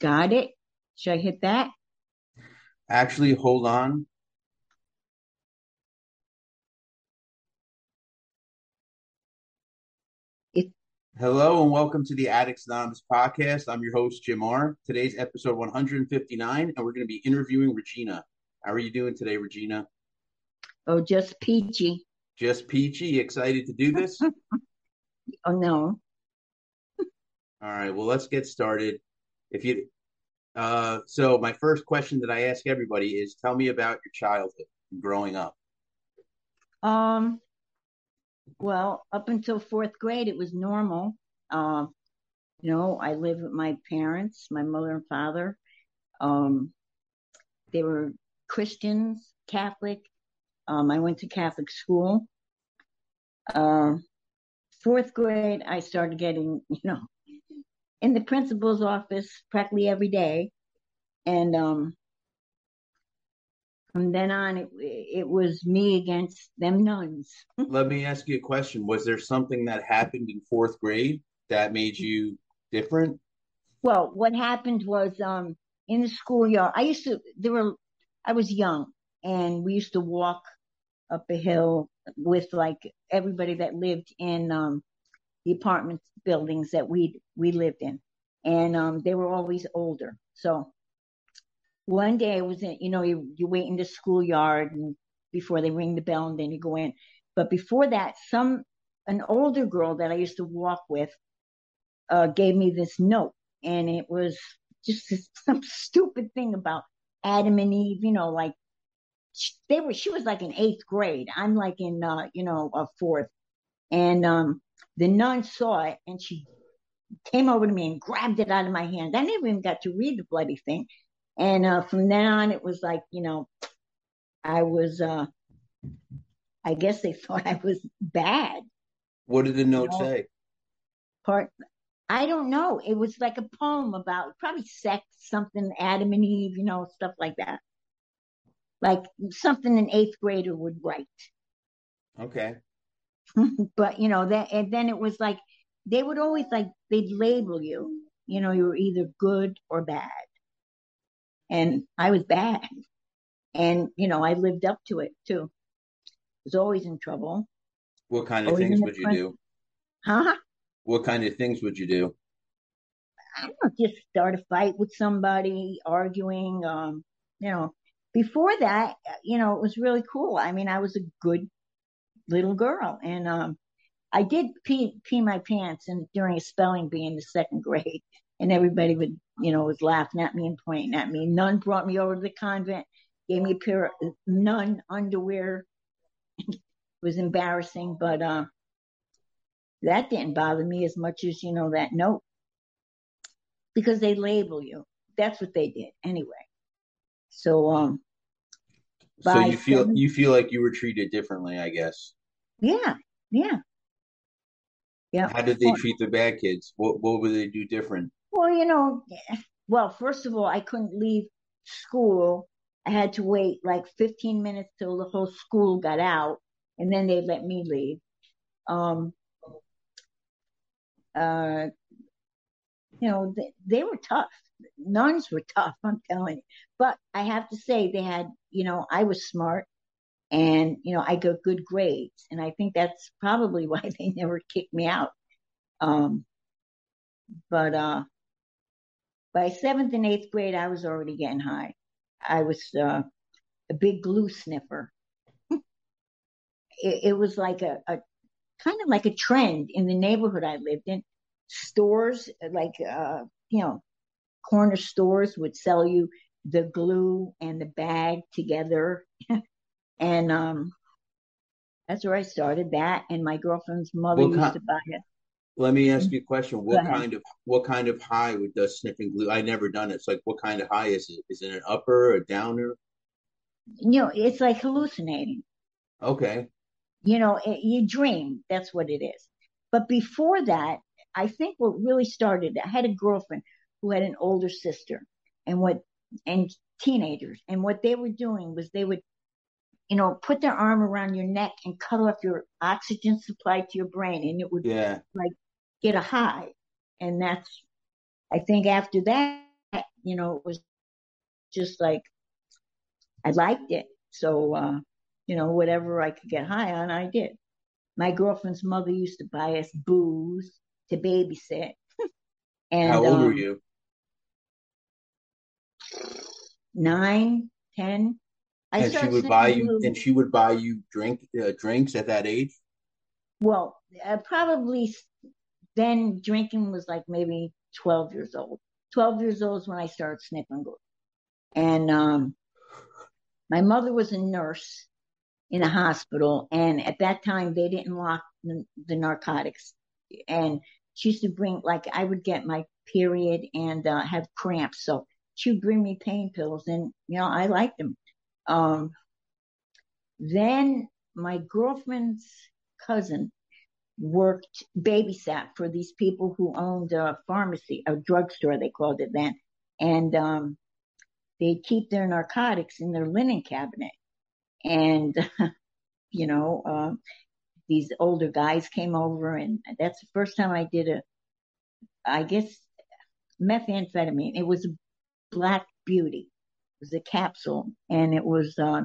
Got it. Should I hit that? Actually, hold on. It Hello and welcome to the Addicts Anonymous podcast. I'm your host, Jim R. Today's episode 159, and we're going to be interviewing Regina. How are you doing today, Regina? oh just peachy. Just peachy, excited to do this? Oh no. All right, well, let's get started. If you, uh, so my first question that I ask everybody is, tell me about your childhood growing up. Um well, up until fourth grade it was normal. Um, you know, I lived with my parents, my mother and father. Um they were Christians, Catholic. Um, I went to Catholic school. Uh, fourth grade, I started getting, you know, in the principal's office practically every day. And um, from then on, it, it was me against them nuns. Let me ask you a question. Was there something that happened in fourth grade that made you different? Well, what happened was um, in the schoolyard, I used to, there were, I was young and we used to walk up a hill with like everybody that lived in um, the apartment buildings that we we lived in, and um, they were always older. So one day I was in, you know, you you wait in the schoolyard and before they ring the bell and then you go in. But before that, some an older girl that I used to walk with uh, gave me this note, and it was just some stupid thing about Adam and Eve, you know, like they were. She was like in eighth grade. I'm like in, uh, you know, a fourth, and um, the nun saw it and she came over to me and grabbed it out of my hand. I never even got to read the bloody thing. And uh, from then on, it was like, you know, I was, uh, I guess they thought I was bad. What did the note No. say? Part, I don't know. It was like a poem about probably sex, something, Adam and Eve, you know, stuff like that. Like something an eighth grader would write. Okay. but you know that and then it was like they would always like they'd label you you know you were either good or bad. And i was bad. And you know i lived up to it too. Was always in trouble. What kind of Always things would you front. do? huh? What kind of things would you do? i don't know just start a fight with somebody arguing um you know. Before that you know it was really cool. I mean i was a good little girl and um I did pee, pee my pants and during a spelling bee in the second grade, and everybody would, you know, was laughing at me and pointing at me. Nun brought me over to the convent, gave me a pair of nun underwear. it was embarrassing, but uh, that didn't bother me as much as you know that note because they label you. That's what they did anyway. So um, So you feel seven- you feel like you were treated differently, I guess. Yeah, yeah, yeah. How did they treat the bad kids? What what would they do different? Well, you know, well, first of all, I couldn't leave school. I had to wait like 15 minutes till the whole school got out, and then they let me leave. Um, uh, you know, they, they were tough. Nuns were tough, I'm telling you. But I have to say, they had, you know, I was smart and, you know, I got good grades. And I think that's probably why they never kicked me out. Um, but, uh, by seventh and eighth grade, I was already getting high. I was uh, a big glue sniffer. it, it was like a, a kind of like a trend in the neighborhood I lived in. Stores like uh, you know, corner stores would sell you the glue and the bag together, and um, that's where I started that. And my girlfriend's mother What used kind- to buy it. Let me ask you a question. What kind of what kind of high would the sniffing glue? I never done it. It's like what kind of high is it? Is it an upper or a downer? You know, it's like hallucinating. Okay. You know, it, you dream. That's what it is. But before that, I think what really started, I had a girlfriend who had an older sister and what, and teenagers. And what they were doing was they would, you know, put their arm around your neck and cut off your oxygen supply to your brain and it would Yeah. like get a high. And that's, I think after that, you know, it was just like, I liked it. So, uh, you know, whatever I could get high on, I did. My girlfriend's mother used to buy us booze to babysit. and How old um, were you? Nine, ten. I And she would buy you and she would buy you drink uh, drinks at that age? Well, uh, probably then drinking was like maybe 12 years old. 12 years old is when I started sniffing glue. And, um, my mother was a nurse in a hospital. And at that time, they didn't lock the, the narcotics. And she used to bring, like, I would get my period and, uh, have cramps. So she would bring me pain pills and, you know, I liked them. Um, then my girlfriend's cousin worked babysat for these people who owned a pharmacy, a drugstore, they called it then. And, um, they'd keep their narcotics in their linen cabinet. And, you know, uh, these older guys came over and that's the first time I did a, I guess, methamphetamine. It was black beauty. Was a capsule and it was, uh,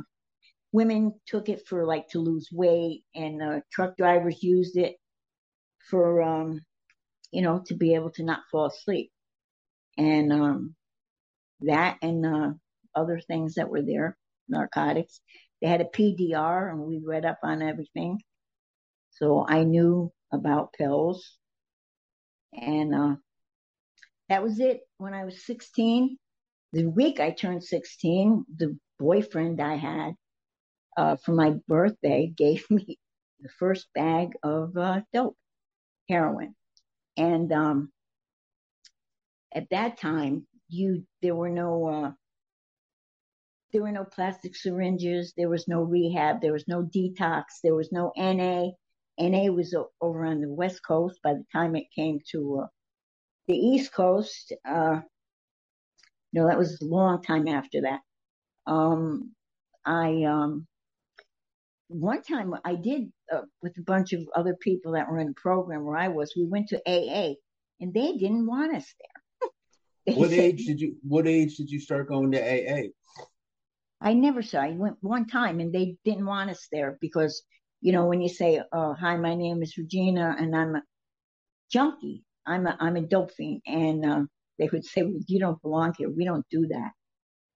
women took it for like to lose weight and, uh, truck drivers used it for, um, you know, to be able to not fall asleep. And, um, that and, uh, other things that were there, narcotics. They had a PDR and we read up on everything. So I knew about pills and, uh, that was it when I was 16. The week I turned 16, the boyfriend I had, uh, for my birthday gave me the first bag of, uh, dope, heroin. And, um, at that time, you, there were no, uh, there were no plastic syringes. There was no rehab. There was no detox. There was no NA. NA was over on the West Coast by the time it came to, uh, the East Coast. No, that was a long time after that. Um, I, um, one time I did, uh, with a bunch of other people that were in the program where I was, we went to AA and they didn't want us there. They What said, age did you what age did you start going to AA? I never saw. I went one time and they didn't want us there because, you know, when you say, "Oh, hi, my name is Regina and I'm a junkie. I'm a I'm a dope fiend," and uh, they would say, well, "You don't belong here. We don't do that."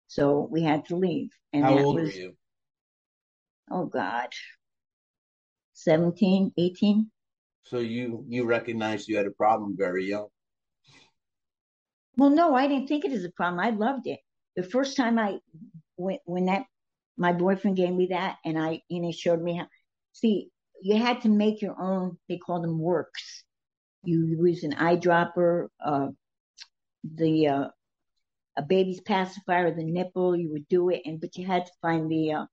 So we had to leave. And How that old were you? oh God, 17, 18. So you you recognized you had a problem very young. Well, no, I didn't think it as a problem. I loved it. The first time I, when, when that, my boyfriend gave me that and I, and he showed me how, see, you had to make your own, they call them works. You use an eyedropper, uh, the, uh, a baby's pacifier, the nipple, you would do it and, but you had to find the, uh,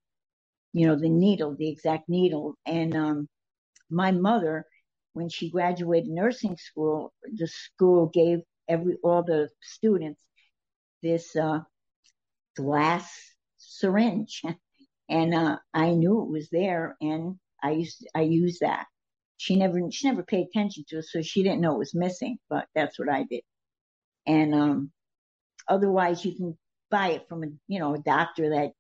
you know, the needle, the exact needle. And, um, my mother, when she graduated nursing school, the school gave every, all the students this, uh, glass syringe. And, uh, I knew it was there and I used, I used that. She never, she never paid attention to it, so she didn't know it was missing, but that's what I did. And, um, otherwise you can buy it from a, you know, a doctor that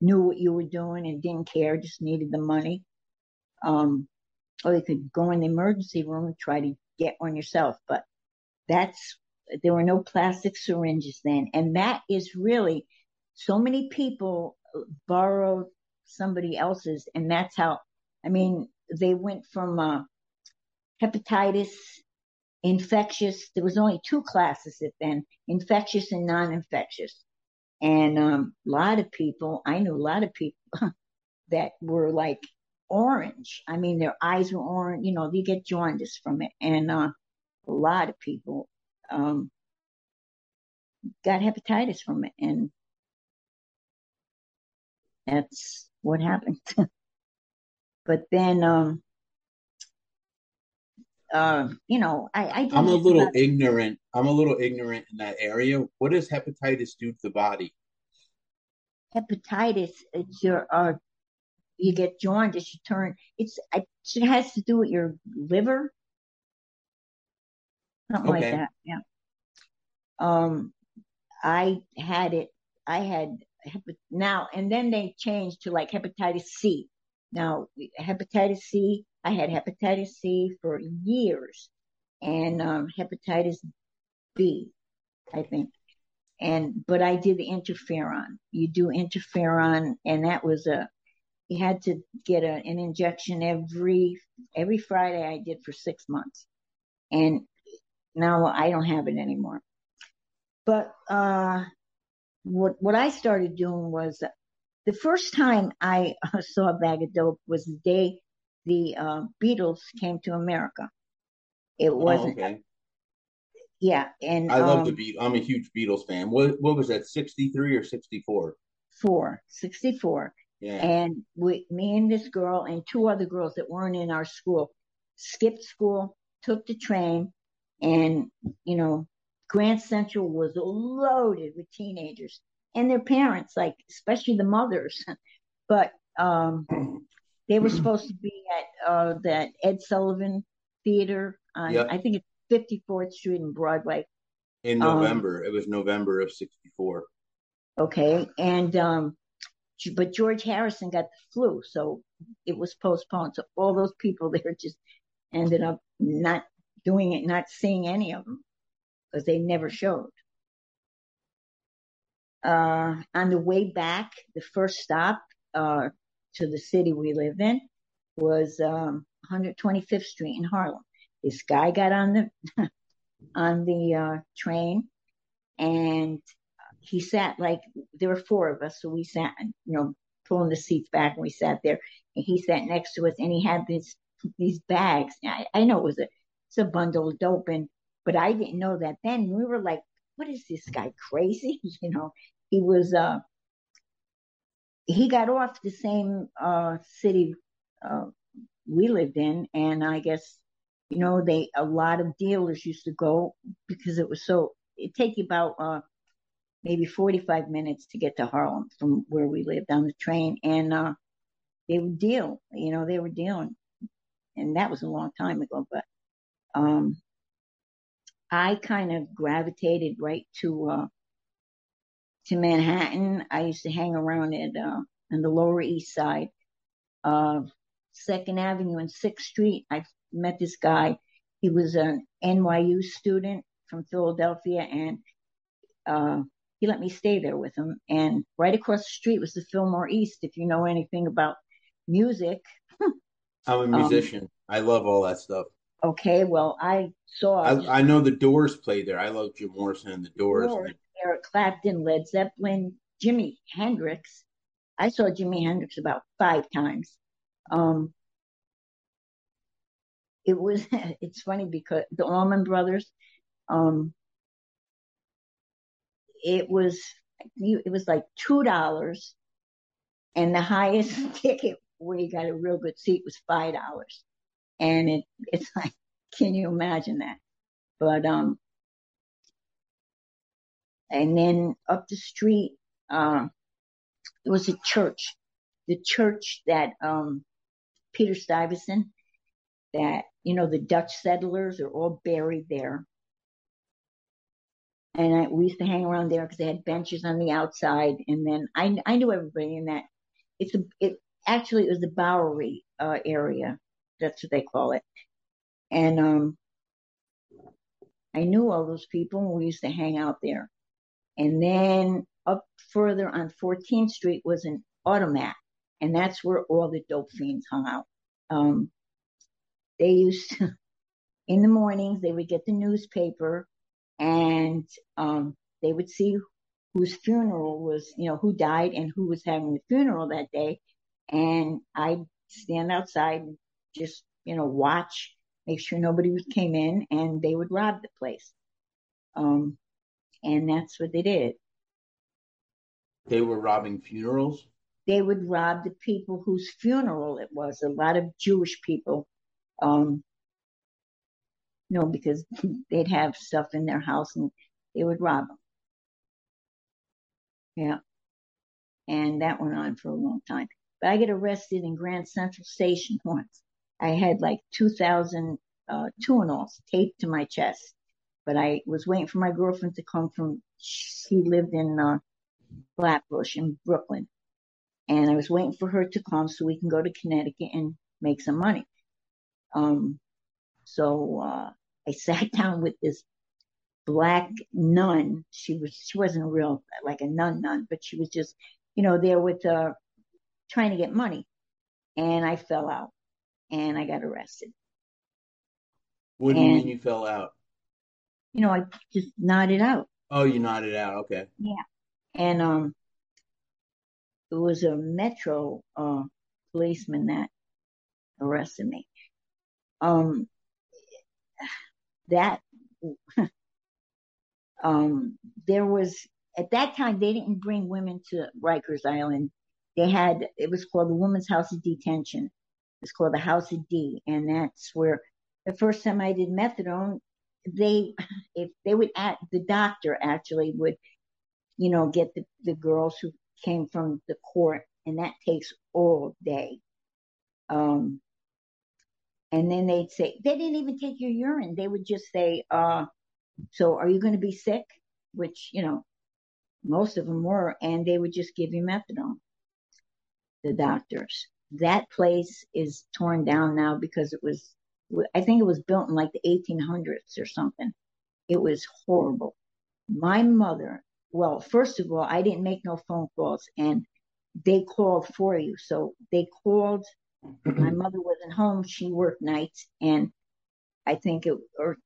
knew what you were doing and didn't care, just needed the money. Um, or you could go in the emergency room and try to get one yourself, but that's, there were no plastic syringes then. And that is really, so many people borrowed somebody else's and that's how, I mean, they went from, uh, hepatitis, infectious, there was only two classes at then, infectious and non-infectious. And, um, a lot of people, I knew a lot of people that were like orange. I mean, their eyes were orange. You know, you get jaundice from it, and uh, a lot of people um, got hepatitis from it, and that's what happened. but then, um, uh, you know, I, I I'm a little ignorant. I'm a little ignorant in that area. What does hepatitis do to the body? Hepatitis, it's your uh, you get jaundice, you turn. It's it has to do with your liver, something okay. like that. Yeah. Um, I had it. I had now and then they changed to like hepatitis C. Now hepatitis C, I had hepatitis C for years, and um, hepatitis B, I think. And but I did interferon. You do interferon, and that was a you had to get a, an injection every every Friday. I did for six months, and now I don't have it anymore. But uh, what what I started doing was the first time I saw a bag of dope was the day the uh, Beatles came to America. It oh, wasn't. Oh, okay. Yeah, and I love um, the beat. I'm a huge Beatles fan. What what was that? 63 or 64? Four, 64. Yeah. And we, me and this girl and two other girls that weren't in our school skipped school, took the train, and you know Grand Central was loaded with teenagers and their parents, like especially the mothers. But um, they were supposed to be at uh, that Ed Sullivan Theater on, yep. I think it's 54th Street and Broadway. In November, um, it was November of '64. Okay, and um, but George Harrison got the flu, so it was postponed. So all those people there just ended up not doing it, not seeing any of them because they never showed. Uh, on the way back, the first stop uh, to the city we live in was um, 125th Street in Harlem. This guy got on the on the uh, train, and he sat like there were four of us, so we sat, you know, pulling the seats back, and we sat there. And he sat next to us, and he had these these bags. I, I know it was a it's a bundle of dope, and but I didn't know that then. We were like, what is this guy crazy? you know, he was, uh, he got off the same, uh, city, uh, we lived in. And I guess, you know, they, a lot of dealers used to go because it was so, it take you about, uh, maybe 45 minutes to get to Harlem from where we lived on the train. And, uh, they would deal, you know, they were dealing. And that was a long time ago, but, um, I kind of gravitated right to uh, to Manhattan. I used to hang around at uh, on the Lower East Side, uh, Second Avenue and Sixth Street. I met this guy. He was an NYU student from Philadelphia, and uh, he let me stay there with him. And right across the street was the Fillmore East. If you know anything about music, I'm a um, musician. Um, I love all that stuff. Okay, well, I saw. I, I, know the Doors played there. I love Jim Morrison and the Doors. Doors Eric Clapton, Led Zeppelin, Jimi Hendrix. I saw Jimi Hendrix about five times. Um, it was. It's funny because the Allman Brothers. Um, it was. It was like two dollars, and the highest ticket where you got a real good seat was five dollars. And it, it's like, can you imagine that? But, um, and then up the street, um, it was a church, the church that, um, Peter Stuyvesant, that, you know, the Dutch settlers are all buried there. And I, we used to hang around there because they had benches on the outside. And then I, I knew everybody in that. It's a, it actually it was the Bowery uh, area that's what they call it. And um, I knew all those people we used to hang out there. And then up further on 14th Street was an automat. And that's where all the dope fiends hung out. Um, they used to, in the mornings, they would get the newspaper and, um, they would see whose funeral was, you know, who died and who was having the funeral that day. And I'd stand outside and just, you know, watch, make sure nobody came in, and they would rob the place. Um, and that's what they did. They were robbing funerals? They would rob the people whose funeral it was. A lot of Jewish people, um, you know, because they'd have stuff in their house and they would rob them. Yeah. And that went on for a long time. But I get arrested in Grand Central Station once. I had like 2,000 uh, taped to my chest. But I was waiting for my girlfriend to come from, she lived in uh, Flatbush in Brooklyn. And I was waiting for her to come so we can go to Connecticut and make some money. Um, so, uh, I sat down with this black nun. She was, she wasn't real, like a nun nun, but she was just, you know, there with, uh, trying to get money. And I fell out and I got arrested. What do you mean you fell out? You know, I just nodded out. Oh, you nodded out. Okay. Yeah. And, um, it was a metro, uh, policeman that arrested me. Um, that, um, there was, at that time, they didn't bring women to Rikers Island. They had, it was called the Women's House of Detention. It's called the House of D. And that's where the first time I did methadone, they, if they would act, the doctor actually would, you know, get the, the girls who came from the court and that takes all day. Um, and then they'd say, they didn't even take your urine. They would just say, uh, so are you going to be sick? Which, you know, most of them were, and they would just give you methadone. The doctors. That place is torn down now because it was, I think it was built in like the 1800s or something. It was horrible. My mother, well, first of all, I didn't make no phone calls and they called for you. So they called my mother wasn't home. She worked nights and I think it, or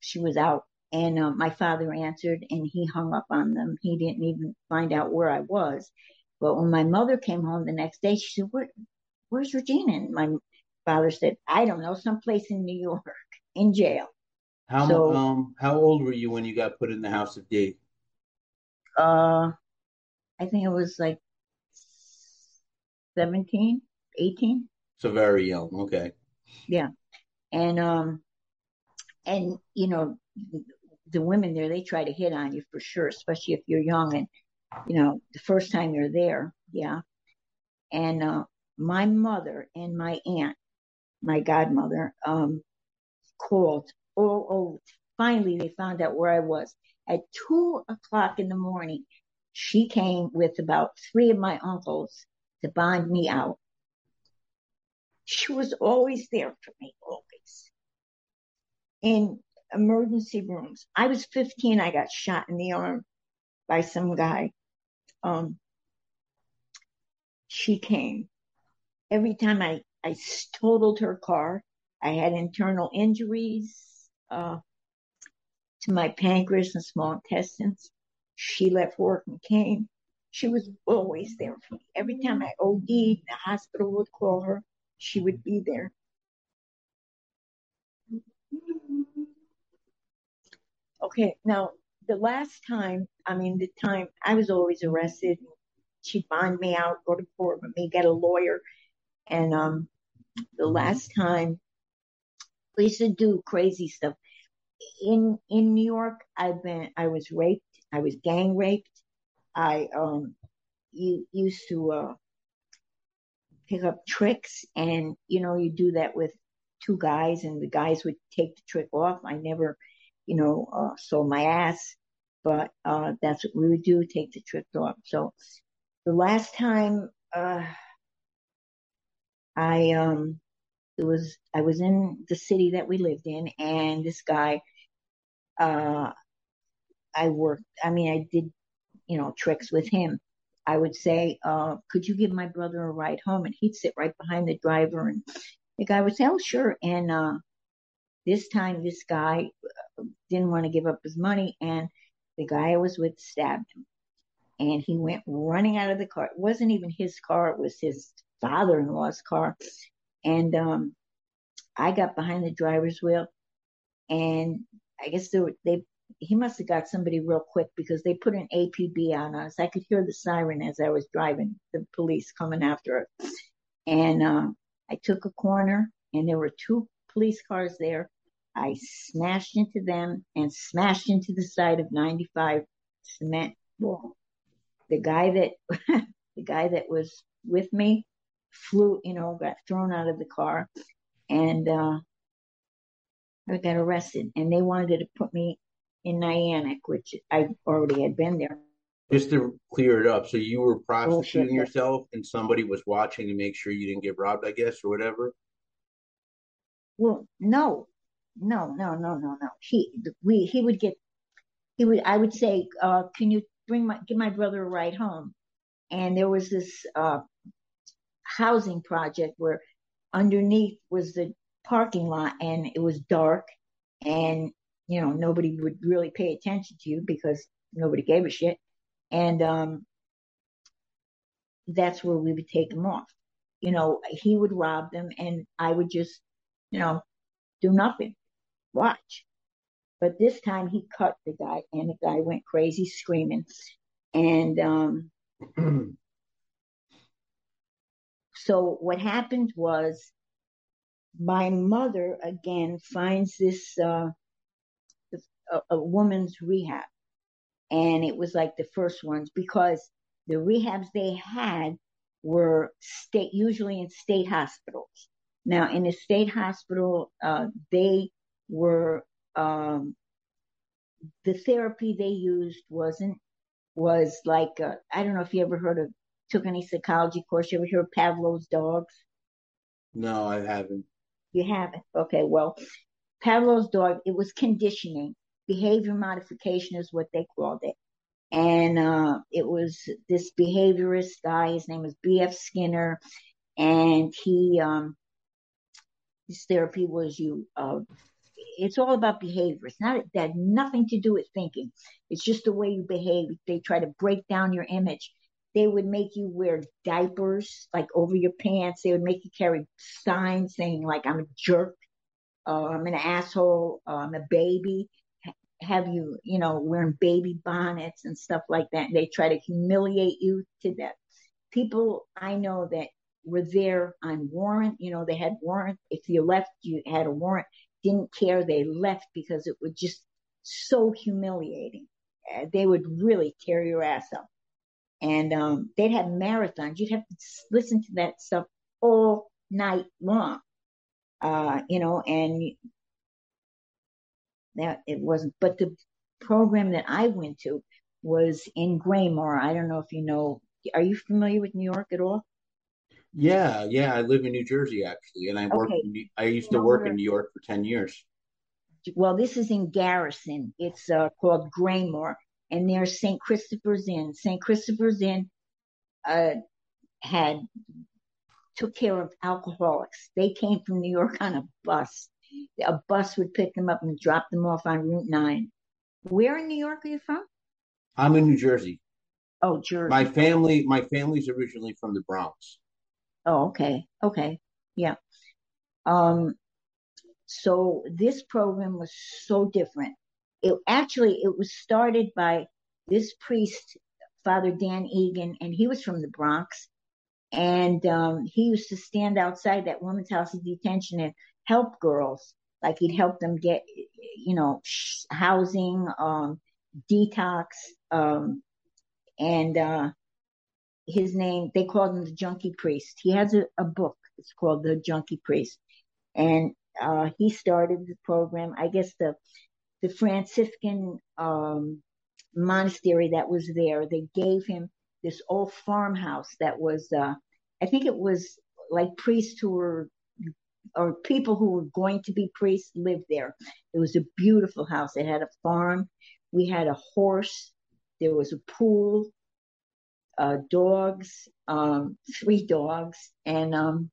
she was out and uh, my father answered and he hung up on them. He didn't even find out where I was. But when my mother came home the next day, she said, Where, where's Regina? And my father said, I don't know, someplace in New York in jail. How, So- um, how old were you when you got put in the House of D? Uh, I think it was like 17, 18. So very young. Okay. Yeah. And, um, and, you know, the women there, they try to hit on you for sure, especially if you're young and, you know, the first time you're there. Yeah. And, uh, my mother and my aunt, my godmother, um, called all over. Finally, they found out where I was at two o'clock in the morning. She came with about three of my uncles to bond me out. She was always there for me, always. In emergency rooms. I was 15. I got shot in the arm by some guy. Um, she came. Every time I, I totaled her car, I had internal injuries, uh, to my pancreas and small intestines. She left work and came. She was always there for me. Every time I OD'd, the hospital would call her. She would be there. Okay, now the last time, I mean, the time I was always arrested, she'd bond me out, go to court with me, get a lawyer. And um, the last time, we used to do crazy stuff. In in New York, I've been, I was raped, I was gang raped. I um, you used to uh, pick up tricks, and you know, you do that with two guys, and the guys would take the trick off. I never you know, uh, saw my ass, but, uh, that's what we would do, take the trick off. So the last time, uh, I, um, it was, I was in the city that we lived in and this guy, uh, I worked, I mean, I did, you know, tricks with him. I would say, uh, could you give my brother a ride home? And he'd sit right behind the driver and the guy would say, oh, sure. And, uh, this time this guy didn't want to give up his money and the guy I was with stabbed him. And he went running out of the car. It wasn't even his car, it was his father-in-law's car. And, um, I got behind the driver's wheel and I guess they, were, they he must have got somebody real quick because they put an APB on us. I could hear the siren as I was driving, the police coming after us. And uh, I took a corner and there were two police cars there. I smashed into them and smashed into the side of 95 cement wall. The guy that, the guy that was with me flew, you know, got thrown out of the car and, uh, I got arrested and they wanted to put me in Niantic, which I already had been there. Just to clear it up, so you were prostituting yourself and somebody was watching to make sure you didn't get robbed, I guess, or whatever? Well, no, no, no, no, no, no. He, we, he would get, he would, I would say, uh, can you bring my, give my brother a ride home? And there was this, uh, housing project where underneath was the parking lot and it was dark and you know, nobody would really pay attention to you because nobody gave a shit. And, um, that's where we would take them off. You know, he would rob them and I would just, you know, do nothing, watch. But this time he cut the guy and the guy went crazy screaming. And, um, so what happened was my mother again finds this, uh, a, a woman's rehab. And it was like the first ones because the rehabs they had were state, usually in state hospitals. Now in a state hospital, uh, they were, um, the therapy they used wasn't, was like, uh, I don't know if you ever heard of, took any psychology course. You ever hear of Pavlov's dogs? No, I haven't. You haven't? Okay. Well, Pavlov's dog, it was conditioning behavior modification is what they called it. And, uh, it was this behaviorist guy, his name was B.F. Skinner, and he, um, his therapy was you, uh, it's all about behavior. It's not, that nothing to do with thinking. It's just the way you behave. They try to break down your image. They would make you wear diapers, like over your pants. They would make you carry signs saying like, I'm a jerk, uh, I'm an asshole, uh, I'm a baby have you, you know, wearing baby bonnets and stuff like that. They try to humiliate you to death. People I know that were there on warrant, you know, they had warrant. If you left, you had a warrant, didn't care. They left because it was just so humiliating. Uh, they would really tear your ass up. And, um, they'd have marathons. You'd have to listen to that stuff all night long. Uh, you know, and that it wasn't, but the program that I went to was in Graymoor. I don't know if you know, are you familiar with New York at all? Yeah, yeah. I live in New Jersey actually, and I work. Okay. I used to work in New York for ten years. Well, this is in Garrison. It's uh, called Graymoor, and there's St. Christopher's Inn. St. Christopher's Inn uh, had took care of alcoholics. They came from New York on a bus, a bus would pick them up and drop them off on Route 9. Where in New York are you from? I'm in New Jersey. Oh, Jersey. My family, my family's originally from the Bronx. Oh, okay. Okay. Yeah. Um, so this program was so different. It actually, it was started by this priest, Father Dan Egan, and he was from the Bronx. And, um, he used to stand outside that woman's house of detention and help girls. Like he'd help them get, you know, housing, um, detox, um, and, uh, his name, they called him the junkie priest. He has a, a book. It's called the junkie priest. And, uh, he started the program. I guess the, the Franciscan, um, monastery that was there, they gave him this old farmhouse that was, uh, I think it was like priests who were or people who were going to be priests lived there. It was a beautiful house. It had a farm. We had a horse. There was a pool, uh, dogs, um, three dogs, and, um,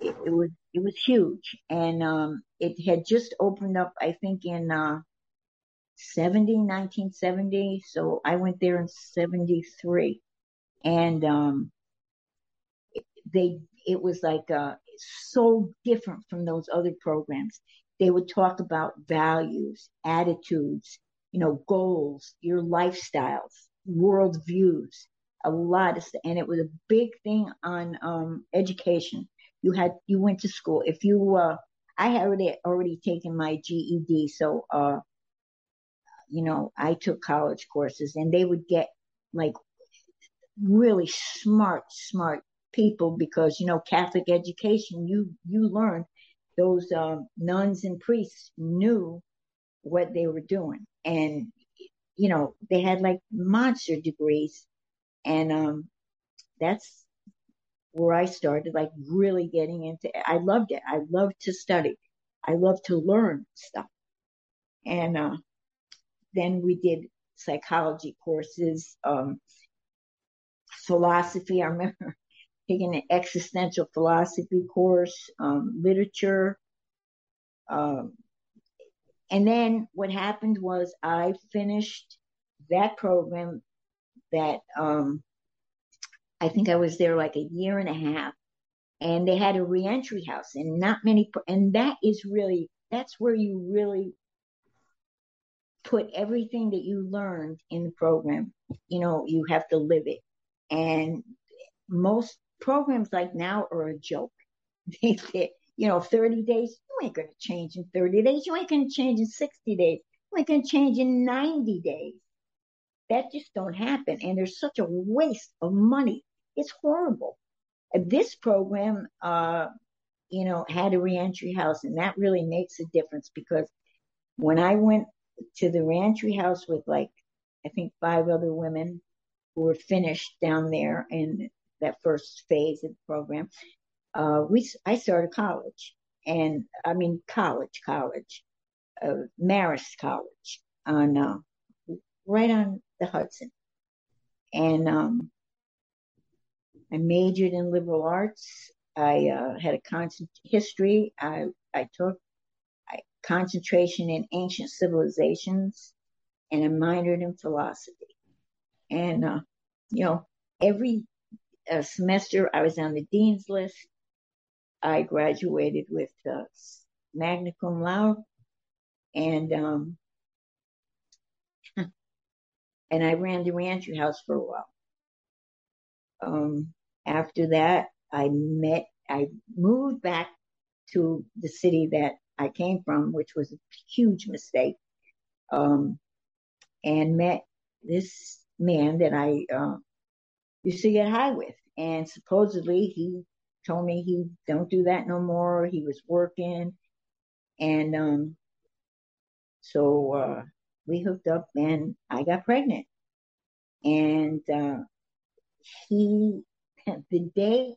it, it, was, it was huge. And, um, it had just opened up, I think in, uh, 70, 1970. So I went there in 73 and, um, they it was like uh, so different from those other programs. They would talk about values, attitudes, you know, goals, your lifestyles, world views, a lot of stuff. And it was a big thing on um, education. You had you went to school. If you uh, I had already already taken my GED, so uh, you know, I took college courses and they would get like really smart, smart people because, you know, Catholic education, you, you learn those, um, nuns and priests knew what they were doing. And, you know, they had like monster degrees. And, um, that's where I started, like really getting into, it. I loved it. I loved to study. I loved to learn stuff. And, uh, then we did psychology courses, um, philosophy. I remember taking an existential philosophy course, um, literature. Um, and then what happened was I finished that program that, um, I think I was there like a year and a half and they had a reentry house and not many, and that is really, that's where you really put everything that you learned in the program. You know, you have to live it. And most programs like now are a joke. They say, you know, 30 days, you ain't going to change in 30 days. You ain't going to change in 60 days. You ain't going to change in 90 days. That just don't happen. And there's such a waste of money. It's horrible. This program, uh, you know, had a reentry house and that really makes a difference because when I went to the reentry house with like, I think five other women who were finished down there in that first phase of the program. Uh, we, I started college and I mean, college, college, uh, Marist College on, uh, right on the Hudson. And, um, I majored in liberal arts. I, uh, had a constant history. I, I took a concentration in ancient civilizations and a minored in philosophy. And, uh, you know, every uh, semester I was on the dean's list. I graduated with uh, magna cum laude and, um, and I ran the reentry house for a while. Um, after that, I met, I moved back to the city that I came from, which was a huge mistake, um, and met this man that I uh, used to get high with. And supposedly he told me he don't do that no more. He was working. And um, so uh, we hooked up and I got pregnant. And uh, he, the day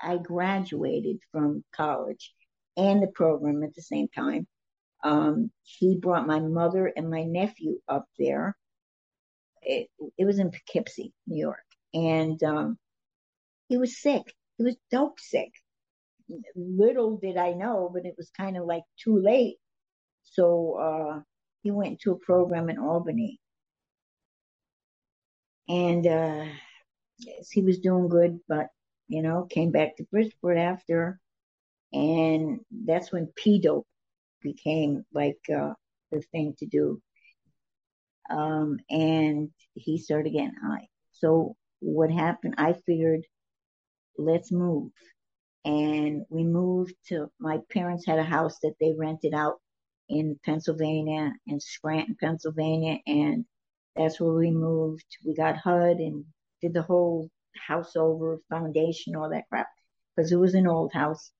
I graduated from college, and the program at the same time. Um, he brought my mother and my nephew up there. It, it was in Poughkeepsie, New York. And, um, he was sick. He was dope sick. Little did I know, but it was kind of like too late. So, uh, he went to a program in Albany. And, uh, yes, he was doing good, but, you know, came back to Bridgeport after and that's when P-dope became like, uh, the thing to do. Um, and he started getting high. So what happened? I figured, let's move. And we moved to, my parents had a house that they rented out in Pennsylvania, in Scranton, Pennsylvania. And that's where we moved. We got HUD and did the whole house over, foundation, all that crap. Cause it was an old house.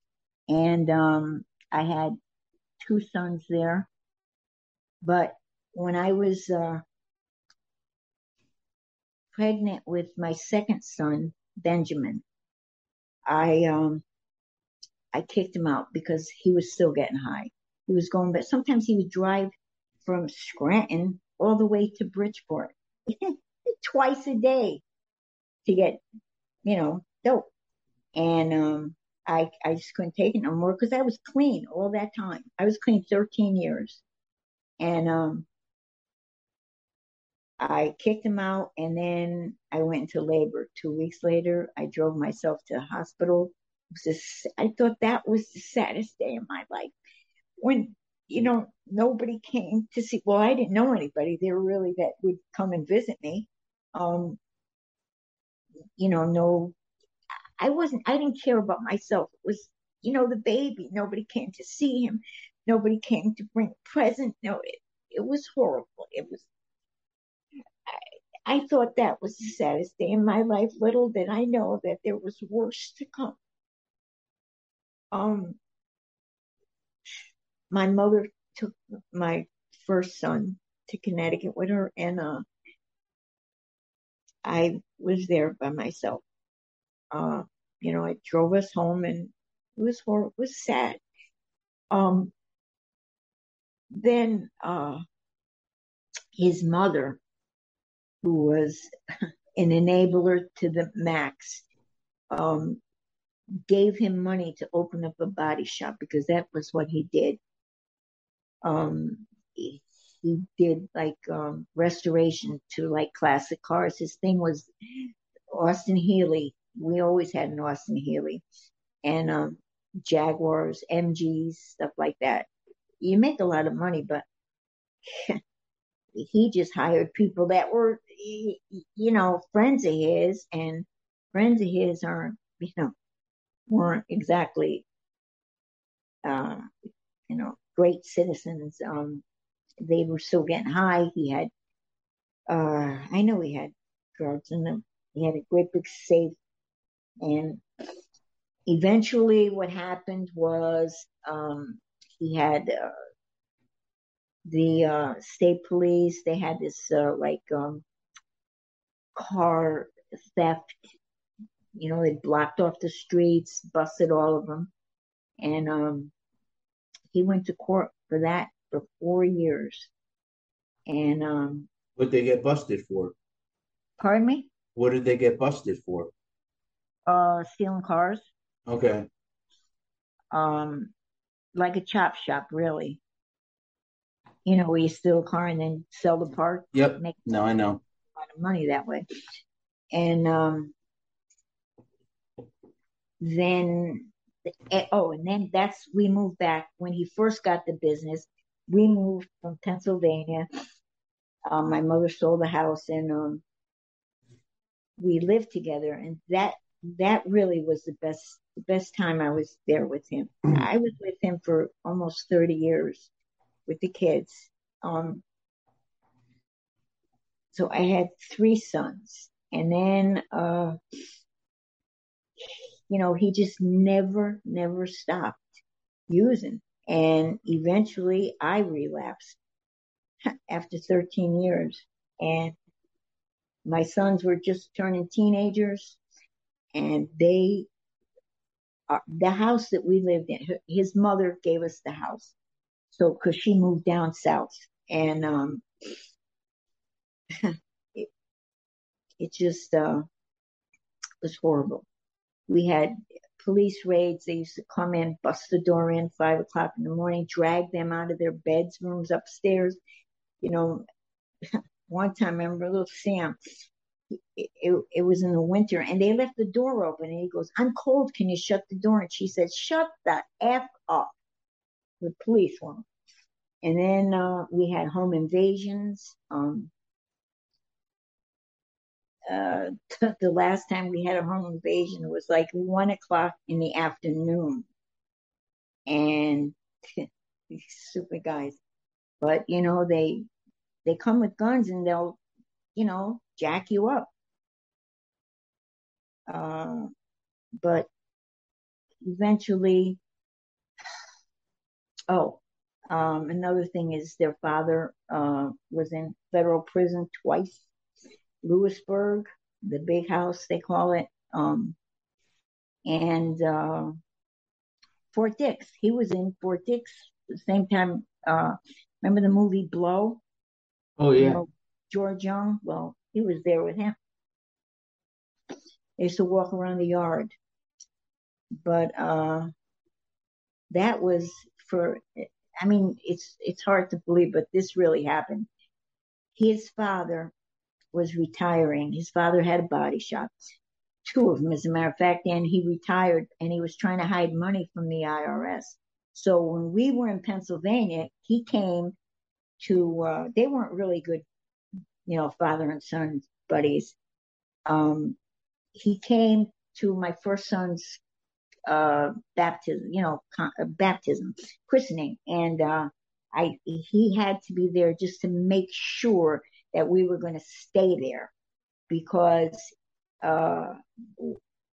And, um, I had two sons there. But when I was, uh, pregnant with my second son, Benjamin, I, um, I kicked him out because he was still getting high. He was going, but sometimes he would drive from Scranton all the way to Bridgeport twice a day to get, you know, dope. And, um, I, I just couldn't take it no more because I was clean all that time. I was clean 13 years. And, um, I kicked him out and then I went into labor. Two weeks later, I drove myself to the hospital. Just, I thought that was the saddest day of my life. When, you know, nobody came to see, well, I didn't know anybody there really that would come and visit me. Um, you know, no, I wasn't, I didn't care about myself. It was, you know, the baby. Nobody came to see him. Nobody came to bring a present. No, it, it was horrible. It was I thought that was the saddest day in my life. Little did I know that there was worse to come. Um, my mother took my first son to Connecticut with her, and uh, I was there by myself. Uh, you know, it drove us home, and it was horrible. It was sad. Um, then uh, his mother who was an enabler to the max, um, gave him money to open up a body shop because that was what he did. Um, he did like um, restoration to like classic cars. His thing was Austin Healey. We always had an Austin Healey and um, Jaguars, MGs, stuff like that. You make a lot of money, but he just hired people that were, you know, friends of his, and friends of his aren't, you know, weren't exactly, uh, you know, great citizens. Um, they were still getting high. He had, uh, I know he had drugs in them. He had a great big safe, and eventually, what happened was, um, he had. Uh, the uh, state police. They had this uh, like um, car theft. You know, they blocked off the streets, busted all of them, and um, he went to court for that for four years. And um, what they get busted for? Pardon me. What did they get busted for? Uh, stealing cars. Okay. Um, like a chop shop, really you know, where you steal a car and then sell the part. Yep. Make no, I know. A lot of money that way. And um, then, eh, oh, and then that's, we moved back when he first got the business. We moved from Pennsylvania. Um, my mother sold the house and um, we lived together. And that, that really was the best, the best time I was there with him. Mm. I was with him for almost 30 years with the kids. Um, so I had three sons, and then, uh, you know, he just never, never stopped using. And eventually I relapsed after 13 years. And my sons were just turning teenagers and they, uh, the house that we lived in, his mother gave us the house. So, cause she moved down south and, um, it, it just, uh, was horrible. We had police raids. They used to come in, bust the door in five o'clock in the morning, drag them out of their beds, rooms upstairs. You know, one time, I remember little Sam, it, it, it, was in the winter and they left the door open and he goes, I'm cold. Can you shut the door? And she said, shut the F up the police one. And then uh, we had home invasions. Um, uh, the last time we had a home invasion was like one o'clock in the afternoon. And these super guys, but you know, they, they come with guns and they'll, you know, jack you up. Uh, but eventually Oh, um, another thing is their father uh, was in federal prison twice. Lewisburg, the big house they call it, um, and uh, Fort Dix. He was in Fort Dix the same time. Uh, remember the movie Blow? Oh yeah. You know, George Jung. Well, he was there with him. They used to walk around the yard, but uh, that was for, I mean, it's, it's hard to believe, but this really happened. His father was retiring. His father had a body shop, two of them, as a matter of fact, and he retired and he was trying to hide money from the IRS. So when we were in Pennsylvania, he came to, uh, they weren't really good, you know, father and son buddies. Um, he came to my first son's uh, baptism, you know, con- uh, baptism, christening, and uh, I he had to be there just to make sure that we were going to stay there because uh,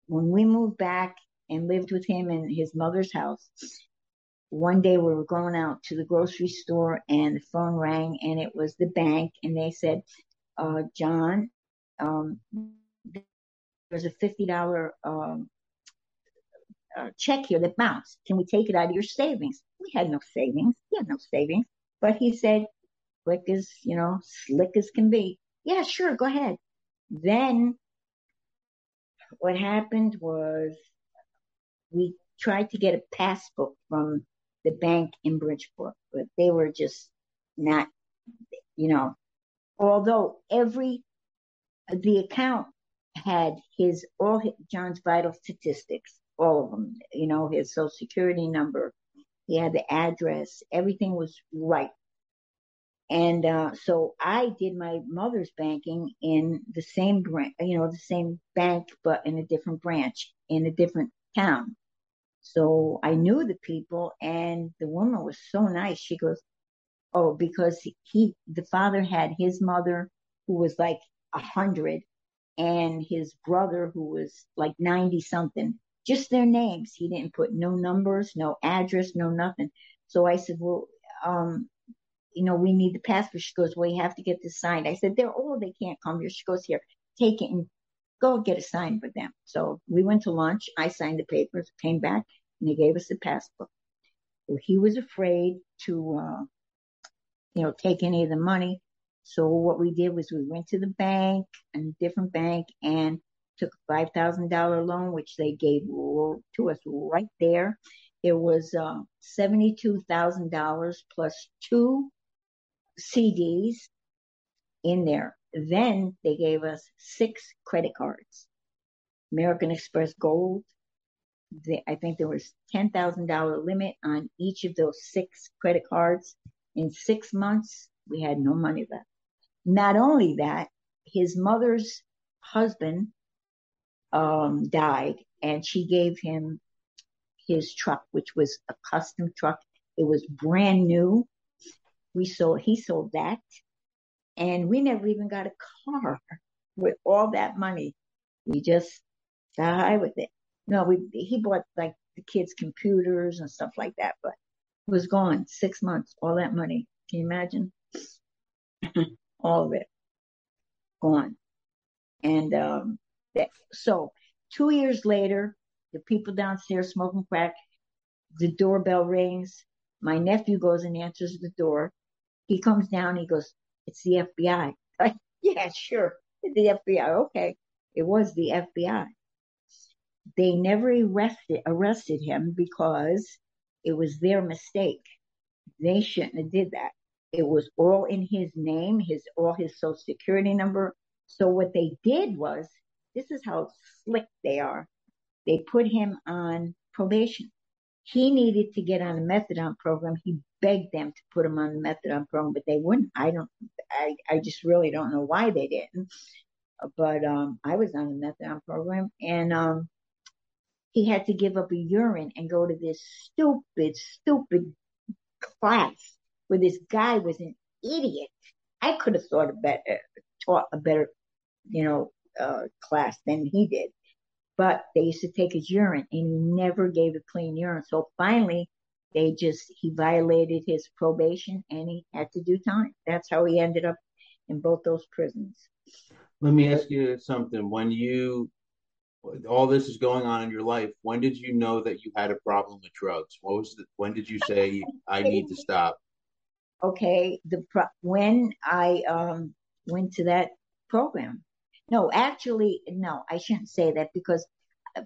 when we moved back and lived with him in his mother's house, one day we were going out to the grocery store and the phone rang and it was the bank and they said, uh, John, um, there's a $50 um, uh, check here that bounced. Can we take it out of your savings? We had no savings. We had no savings. But he said, quick as, you know, slick as can be. Yeah, sure, go ahead. Then what happened was we tried to get a passbook from the bank in Bridgeport, but they were just not, you know, although every, the account had his, all his, John's vital statistics, all of them, you know, his social security number, he had the address, everything was right. And uh, so I did my mother's banking in the same branch, you know, the same bank, but in a different branch, in a different town. So I knew the people, and the woman was so nice. She goes, "Oh, because he, the father had his mother, who was like a hundred, and his brother, who was like ninety something. Just their names. He didn't put no numbers, no address, no nothing. So I said, well, um, you know, we need the passport. She goes, well, you have to get this signed. I said, they're old. They can't come here. She goes, here, take it and go get a sign for them. So we went to lunch. I signed the papers, came back, and they gave us the passport. Well, he was afraid to, uh, you know, take any of the money. So what we did was we went to the bank, a different bank, and took a five thousand dollar loan, which they gave to us right there. It was uh, seventy two thousand dollars plus two CDs in there. Then they gave us six credit cards. American Express Gold. The, I think there was $10,000 limit on each of those six credit cards. In six months, we had no money left. Not only that, his mother's husband um, died and she gave him his truck, which was a custom truck. It was brand new we sold, he sold that. And we never even got a car with all that money. We just got high with it. No, we, he bought like the kids' computers and stuff like that, but it was gone six months, all that money. Can you imagine? all of it gone. And, um, that, so two years later, the people downstairs smoking crack, the doorbell rings. My nephew goes and answers the door. He comes down, he goes, it's the FBI. yeah, sure. The FBI. Okay. It was the FBI. They never arrested, arrested him because it was their mistake. They shouldn't have did that. It was all in his name, his, all his social security number. So what they did was, this is how slick they are. They put him on probation. He needed to get on a methadone program. He begged them to put him on the methadone program, but they wouldn't. I don't, I, I just really don't know why they didn't. But, um, I was on the methadone program and, um, he had to give up a urine and go to this stupid, stupid class where this guy was an idiot. I could have thought a better, taught a better, you know, uh, class than he did. But they used to take his urine and he never gave a clean urine. So finally they just, he violated his probation and he had to do time. That's how he ended up in both those prisons. Let me ask you something. When you, all this is going on in your life, when did you know that you had a problem with drugs? What was the, when did you say, I need to stop? Okay. The, pro- when I, um, went to that program. No, actually, no, I shouldn't say that because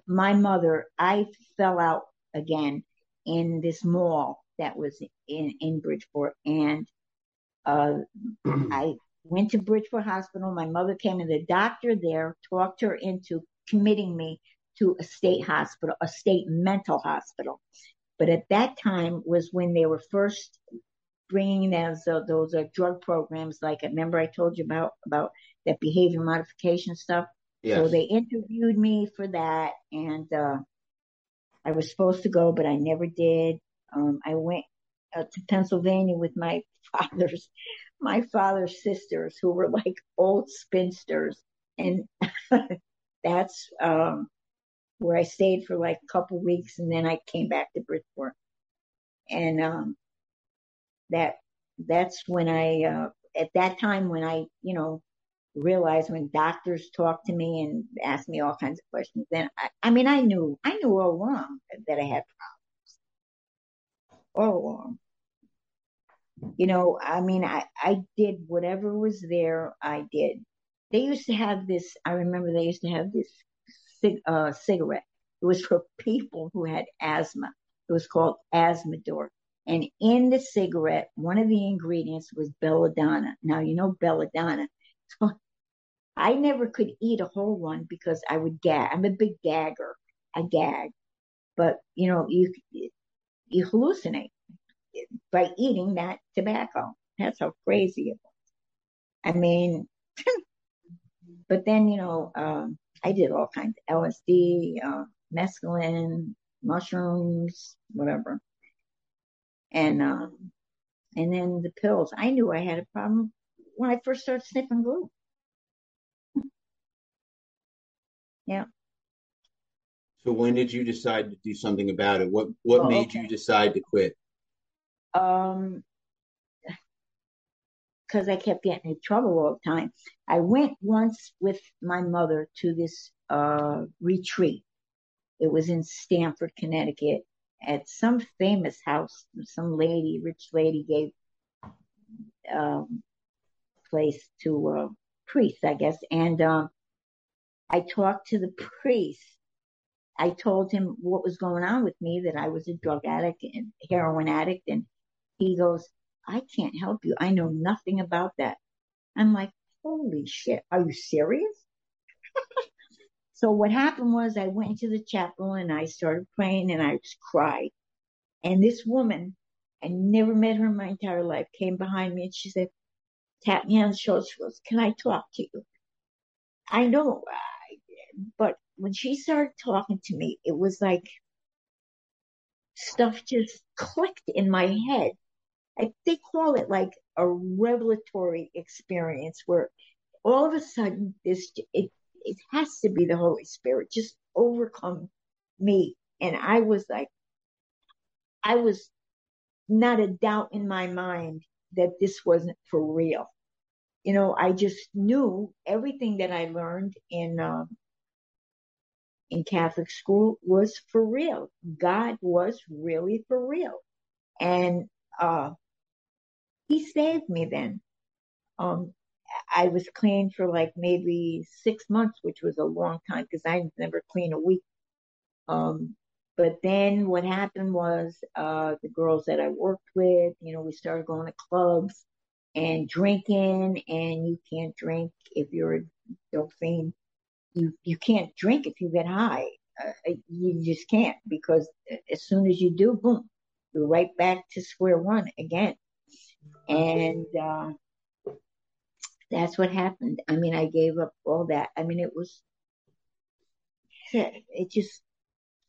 my mother, I fell out again in this mall that was in, in Bridgeport. And, uh, I, went to Bridgeport Hospital. My mother came and the doctor there talked her into committing me to a state hospital, a state mental hospital. But at that time was when they were first bringing those uh, those uh, drug programs. Like remember I told you about about that behavior modification stuff. Yes. So they interviewed me for that, and uh, I was supposed to go, but I never did. Um, I went uh, to Pennsylvania with my father's my father's sisters who were like old spinsters and that's um, where I stayed for like a couple weeks and then I came back to Bridgeport and um, that that's when I uh, at that time when I you know realized when doctors talked to me and asked me all kinds of questions then I, I mean I knew I knew all along that I had problems all along you know, I mean, I, I did whatever was there, I did. They used to have this, I remember they used to have this cig- uh, cigarette. It was for people who had asthma. It was called Asthmador. And in the cigarette, one of the ingredients was belladonna. Now, you know belladonna. So I never could eat a whole one because I would gag. I'm a big gagger. I gag. But, you know, you, you hallucinate by eating that tobacco. That's how crazy it was. I mean, but then, you know, um, I did all kinds of LSD, uh, mescaline, mushrooms, whatever. And, um, and then the pills. I knew I had a problem when I first started sniffing glue. Yeah. So when did you decide to do something about it? What what oh, made okay. you decide to quit? um, because I kept getting in trouble all the time. I went once with my mother to this uh, retreat. It was in Stamford, Connecticut, at some famous house. Some lady, rich lady, gave um, place to a priest, I guess. And um, I talked to the priest. I told him what was going on with me, that I was a drug addict and heroin addict, and he goes, I can't help you. I know nothing about that. I'm like, holy shit. Are you serious? so what happened was I went into the chapel and I started praying and I just cried. And this woman, I never met her in my entire life, came behind me and she said, tapped me on the shoulder. She goes, can I talk to you? I know, but when she started talking to me, it was like stuff just clicked in my head. I, they call it like a revelatory experience where all of a sudden this it it has to be the Holy Spirit just overcome me, and I was like, I was not a doubt in my mind that this wasn't for real. You know, I just knew everything that I learned in um, in Catholic school was for real. God was really for real, and uh, he saved me then. Um, I was clean for like maybe six months, which was a long time because I never clean a week. Um, but then what happened was, uh, the girls that I worked with, you know, we started going to clubs and drinking and you can't drink if you're a dolphin. You, you can't drink if you get high. Uh, you just can't because as soon as you do, boom, you're right back to square one again. And uh, that's what happened. I mean, I gave up all that. I mean, it was, it just,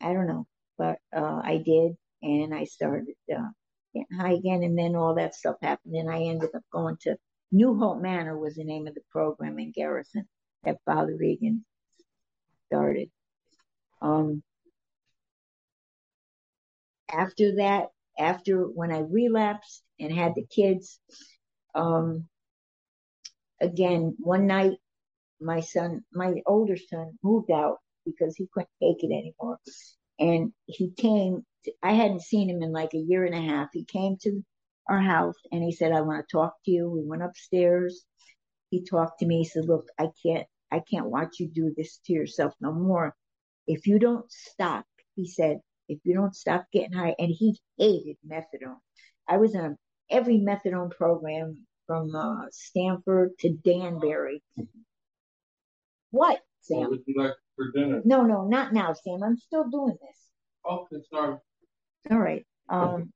I don't know, but uh, I did. And I started uh, getting high again. And then all that stuff happened. And I ended up going to New Hope Manor was the name of the program in Garrison that Father Regan started. Um, after that, after when I relapsed and had the kids, um, again, one night, my son, my older son moved out because he couldn't take it anymore. And he came, to, I hadn't seen him in like a year and a half. He came to our house and he said, I want to talk to you. We went upstairs. He talked to me. He said, look, I can't, I can't watch you do this to yourself no more. If you don't stop, he said, if you don't stop getting high, and he hated methadone. I was on every methadone program from uh, Stamford to Danbury. What, Sam? What would you like for dinner? No, no, not now, Sam. I'm still doing this. Okay, sorry. All right. Um,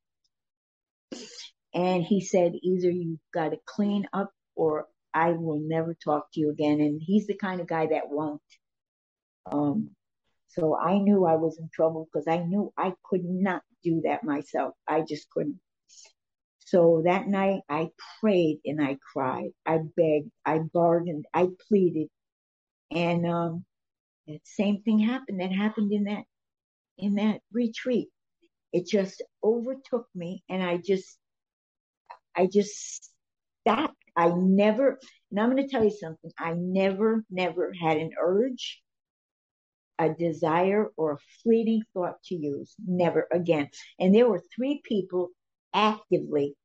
and he said, either you've got to clean up or I will never talk to you again. And he's the kind of guy that won't. Um, so I knew I was in trouble because I knew I could not do that myself. I just couldn't. So that night I prayed and I cried. I begged, I bargained, I pleaded. And um the same thing happened that happened in that in that retreat. It just overtook me and I just I just stopped. I never and I'm gonna tell you something. I never, never had an urge a desire or a fleeting thought to use. Never again. And there were three people actively,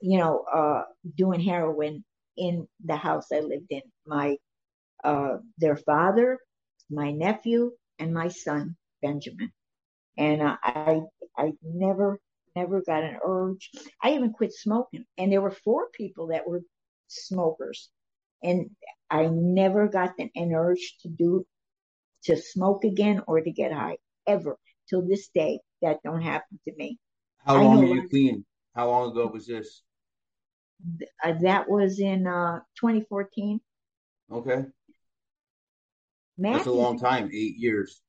you know, uh, doing heroin in the house I lived in. My, uh, their father, my nephew, and my son Benjamin. And uh, I, I never, never got an urge. I even quit smoking, and there were four people that were smokers, and I never got an, an urge to do to smoke again or to get high ever till this day. That don't happen to me. How long were you clean? How long ago was this? Uh, that was in uh, 2014. Okay. Matthew, that's a long time. Eight years.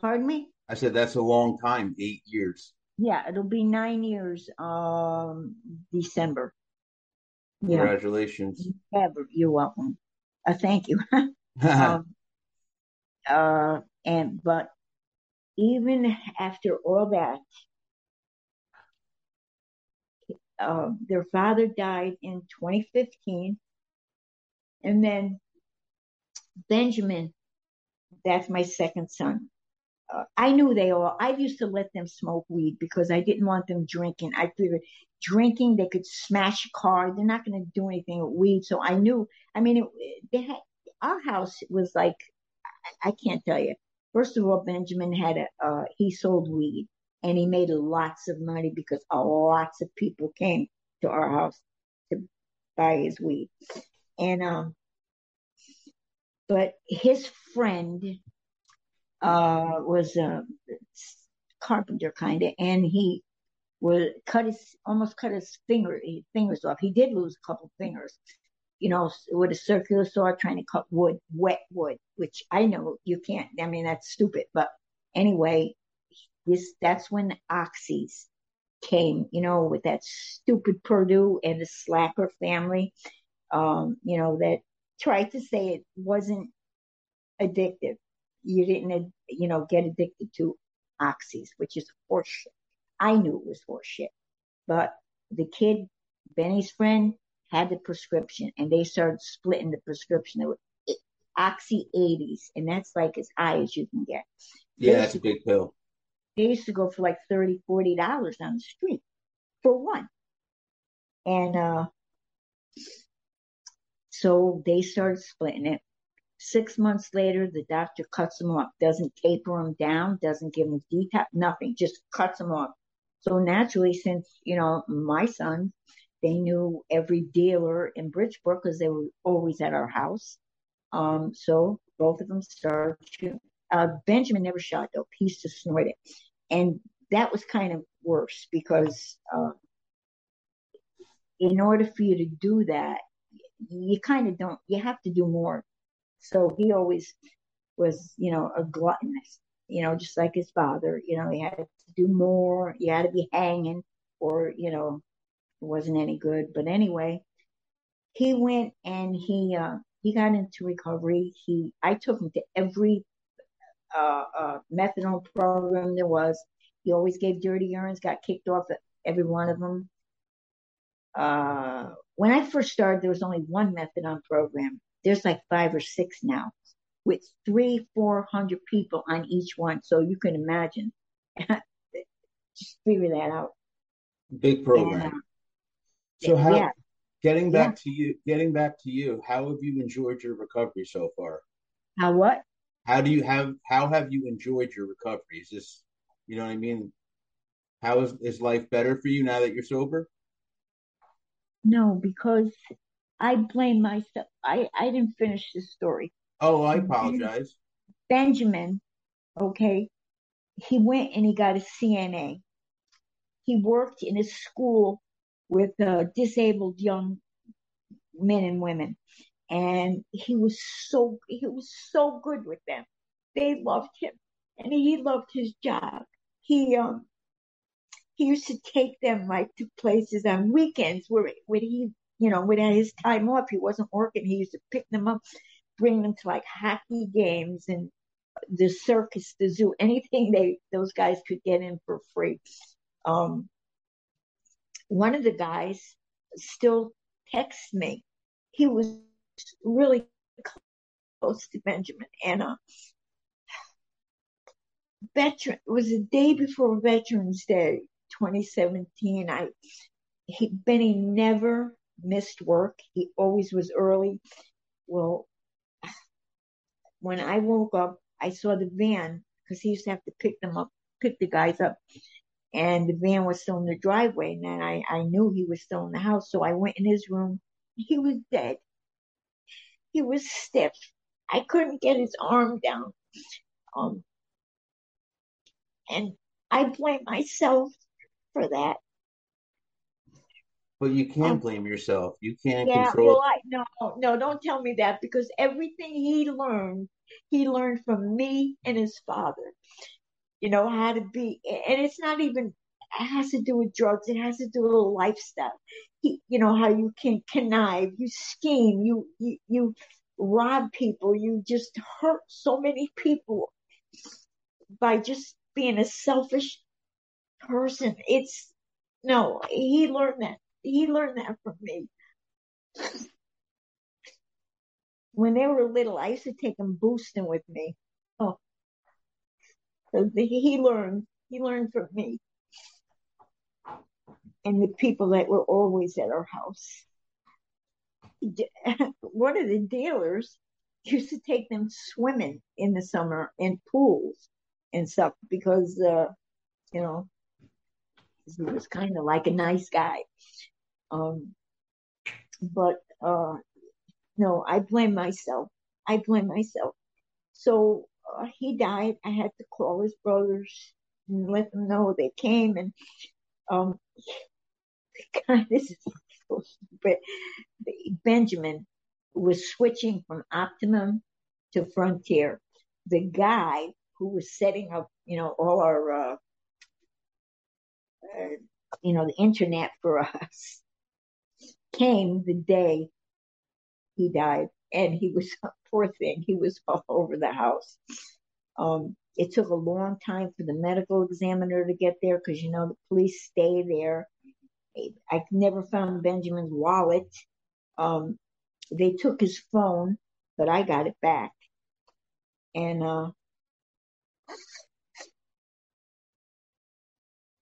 Pardon me. I said that's a long time. Eight years. Yeah, it'll be nine years. Um, December. Congratulations. You're welcome. Uh, thank you. um, uh, and but even after all that, uh, their father died in 2015, and then Benjamin, that's my second son. I knew they all. I used to let them smoke weed because I didn't want them drinking. I figured drinking they could smash a car. They're not going to do anything with weed. So I knew. I mean, it, they had our house was like I can't tell you. First of all, Benjamin had a, uh, he sold weed and he made lots of money because lots of people came to our house to buy his weed. And, um, but his friend, uh, was a carpenter kind of, and he was cut his, almost cut his finger, his fingers off. He did lose a couple fingers you know, with a circular saw trying to cut wood, wet wood, which I know you can't. I mean, that's stupid. But anyway, this that's when oxys came, you know, with that stupid Purdue and the Sackler family, um, you know, that tried to say it wasn't addictive. You didn't, you know, get addicted to oxys, which is horseshit. I knew it was horseshit. But the kid, Benny's friend, had the prescription and they started splitting the prescription. It was Oxy 80s, and that's like as high as you can get. Yeah, that's a big pill. They used to go for like 30 $40 on the street for one. And uh, so they started splitting it. Six months later, the doctor cuts them off, doesn't taper them down, doesn't give them detox, nothing, just cuts them off. So naturally, since, you know, my son they knew every dealer in Bridgeport because they were always at our house. Um, so both of them started. Uh, Benjamin never shot dope. He used to snort it. And that was kind of worse because uh, in order for you to do that, you kind of don't, you have to do more. So he always was, you know, a gluttonous, you know, just like his father, you know, he had to do more, you had to be hanging or, you know, it wasn't any good. But anyway, he went and he uh, he got into recovery. He I took him to every uh, uh, methadone program there was. He always gave dirty urines. Got kicked off every one of them. Uh, when I first started, there was only one methadone program. There's like five or six now, with three, four hundred people on each one. So you can imagine. Just figure that out. Big program. And, uh, so how yeah. getting back yeah. to you getting back to you, how have you enjoyed your recovery so far? How what? How do you have how have you enjoyed your recovery? Is this you know what I mean? How is is life better for you now that you're sober? No, because I blame myself. I, I didn't finish the story. Oh, I apologize. Benjamin, okay, he went and he got a CNA. He worked in a school with uh, disabled young men and women, and he was so he was so good with them. They loved him, and he loved his job. He um he used to take them like to places on weekends where when he you know when his time off he wasn't working. He used to pick them up, bring them to like hockey games and the circus, the zoo, anything they those guys could get in for free. Um, one of the guys still texts me. He was really close to Benjamin uh, veteran it was the day before Veterans Day, 2017. I he Benny never missed work. He always was early. Well, when I woke up, I saw the van because he used to have to pick them up, pick the guys up. And the van was still in the driveway. And then I, I knew he was still in the house. So I went in his room. He was dead. He was stiff. I couldn't get his arm down. Um, and I blame myself for that. But you can't Um, blame yourself. You can't Yeah, control. well, I no, no, don't tell me that because everything he learned, he learned from me and his father. You know how to be, and it's not even it has to do with drugs. It has to do with a lifestyle. He, you know how you can connive, you scheme, you you you rob people, you just hurt so many people by just being a selfish person. It's no, he learned that. He learned that from me. When they were little, I used to take them boosting with me. Oh, 'cause he learned. He learned from me and the people that were always at our house. One of the dealers used to take them swimming in the summer in pools and stuff because, uh, you know, he was kind of like a nice guy. Um, but uh, no, I blame myself. I blame myself. So uh, he died. I had to call his brothers and let them know they came. And um, God, this is so stupid. Benjamin was switching from Optimum to Frontier. The guy who was setting up, you know, all our, uh, uh, you know, the internet for us came the day he died, and he was poor thing. He was all over the house. Um, it took a long time for the medical examiner to get there because you know the police stay there. I never found Benjamin's wallet. Um, they took his phone, but I got it back. And uh,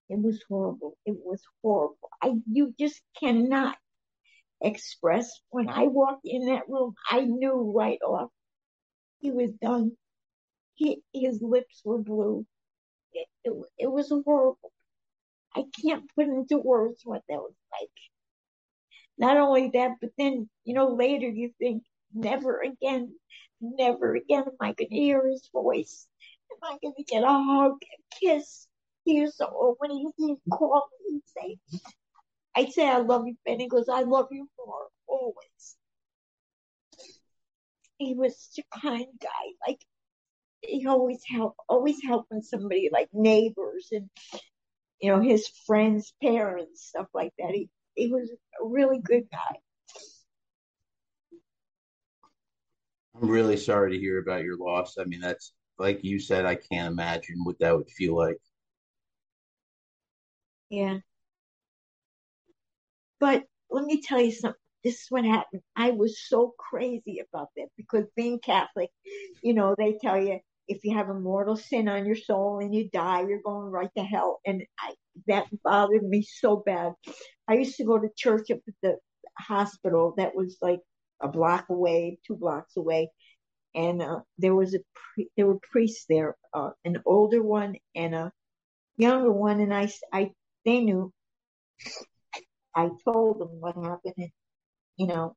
it was horrible. It was horrible. I you just cannot express. When I walked in that room, I knew right off he was done. He, his lips were blue. It, it, it was horrible. I can't put into words what that was like. Not only that, but then, you know, later you think, never again, never again am I going to hear his voice. Am I going to get a hug, a kiss? He to, or when he, he'd call me, he'd say, I'd say, I love you, Ben. He goes, I love you more, always. He was such a kind guy. Like, he always help, always helping somebody, like neighbors and, you know, his friends' parents, stuff like that. He, he was a really good guy. I'm really sorry to hear about your loss. I mean, that's like you said, I can't imagine what that would feel like. Yeah. But let me tell you something. This is what happened. I was so crazy about that because being Catholic, you know, they tell you if you have a mortal sin on your soul and you die, you're going right to hell. And I, that bothered me so bad. I used to go to church up at the hospital that was like a block away, two blocks away. And uh, there was a pri- there were priests there, uh, an older one and a younger one, and I, I they knew I told them what happened, and you know,